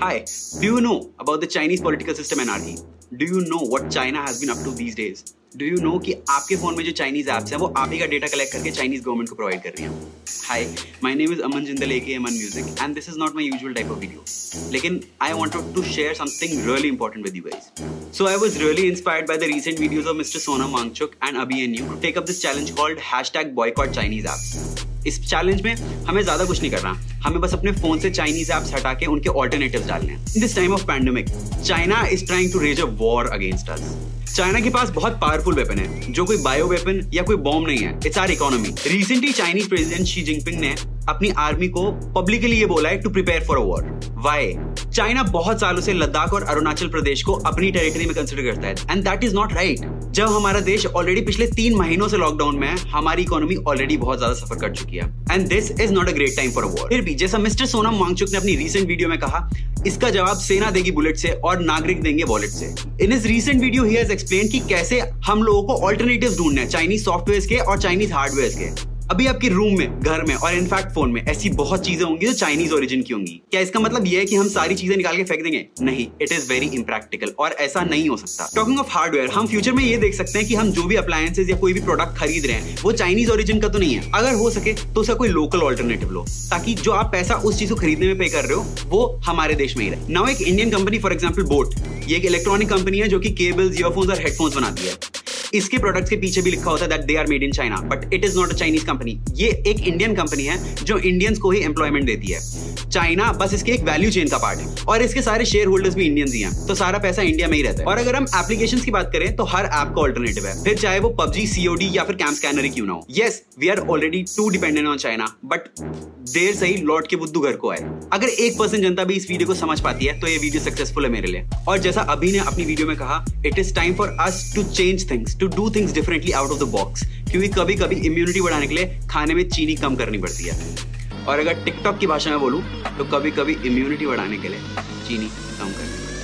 Hi, do you know about the Chinese political system anarchy? Do you know what China has been up to these days? Do you know कि आपके phone में जो Chinese apps हैं वो आप ही का डेटा कलेक्ट करके चाइनीज़ गवर्नमेंट को प्रोवाइड कर रही हैं hi my name is Aman Jindal aka Aman music and this is not my usual type of video लेकिन I wanted to share something really important with you guys so I was really inspired by the recent videos of Mister Sonam Wangchuk and अभी and you to take up this challenge called #boycott chinese apps इस challenge में हमें ज़्यादा कुछ नहीं करना। हमें बस अपने फ़ोन से चाइनीज़ एप्स हटा के उनके ऑल्टरनेटिव डालने in this time of pandemic China is trying to raise a war against us China के पास बहुत पावरफुल वेपन है, जो कोई बायो वेपन या कोई बॉम्ब नहीं है। It's our economy recently Chinese president Xi Jinping ने अपनी आर्मी को पब्लिकली ये बोला है to prepare for a war why China बहुत सालों से लद्दाख और अरुणाचल प्रदेश को अपनी टेरिटरी में कंसिडर करता है. And that is not right जब हमारा देश ऑलरेडी पिछले तीन महीनों से लॉकडाउन में है, हमारी इकोनॉमी ऑलरेडी बहुत ज़्यादा सफ़र कर चुकी है. And this is not a great time for a war फिर भी, जैसा मिस्टर सोनम वांगचुक ने अपनी रीसेंट वीडियो में कहा, इसका जवाब सेना देगी बुलेट से और नागरिक देंगे वॉलेट से. इन इस recent video he has explain कि कैसे हम लोगों को ऑल्टरनेटिव ढूंढना है चाइनीज़ सॉफ्टवेयर के और चाइनीज़ हार्डवेयर के. अभी आपके रूम में, घर में और इनफैक्ट फ़ोन में ऐसी बहुत चीज़ें होंगी जो चाइनीज़ ओरिजिन की होंगी। क्या इसका मतलब यह है कि हम सारी चीज़ें निकाल के फेंक देंगे? नहीं इट इज़ वेरी इम्प्रैक्टिकल और ऐसा नहीं हो सकता। टॉकिंग ऑफ़ हार्डवेयर हम फ्यूचर में ये देख सकते हैं कि हम जो भी अप्लायंसेज या कोई भी प्रोडक्ट खरीद रहे हैं, वो चाइनीज़ ओरिजिन का तो नहीं है। अगर हो सके तो उसका कोई लोकल ऑल्टरनेटिव लो, ताकि जो आप पैसा उस चीज़ को खरीदने में पे कर रहे हो, वो हमारे देश में ही रहे। नाउ एक Indian company for example boAt ये एक इलेक्ट्रॉनिक कंपनी है जो कि केबल्स ईयरफोन्स और हेडफोन्स बनाती है। इसके प्रोडक्ट के पीछे भी लिखा होता है that they are made in China but it is not a Chinese company ये एक इंडियन कंपनी है, जो इंडियंस को ही एम्प्लॉयमेंट देती है। चाइना, बस इसके एक वैल्यू चेन का पार्ट है। और इसके सारे शेयर होल्डर्स भी इंडियन ही हैं तो सारा पैसा इंडिया में ही रहता है। और अगर हम एप्लीकेशन की बात करें तो हर ऐप का ऑल्टरनेटिव है। फिर चाहे वो पबजी सीओडी या फिर कैम स्कैनर ही क्यों ना हो। Yes we are already too dependent on China but there सही लौट के बुद्धू घर को आए। अगर एक परसेंट जनता भी इस वीडियो को समझ पाती है तो ये वीडियो सक्सेसफुल है मेरे लिए। और जैसा अभी ने अपनी वीडियो में कहा it is time for us to change things to do things differently out of the box क्योंकि कभी कभी इम्यूनिटी बढ़ाने के लिए खाने में चीनी कम करनी पड़ती है। और अगर टिकटॉक की भाषा में बोलूँ तो कभी कभी इम्यूनिटी बढ़ाने के लिए चीनी कम करनी।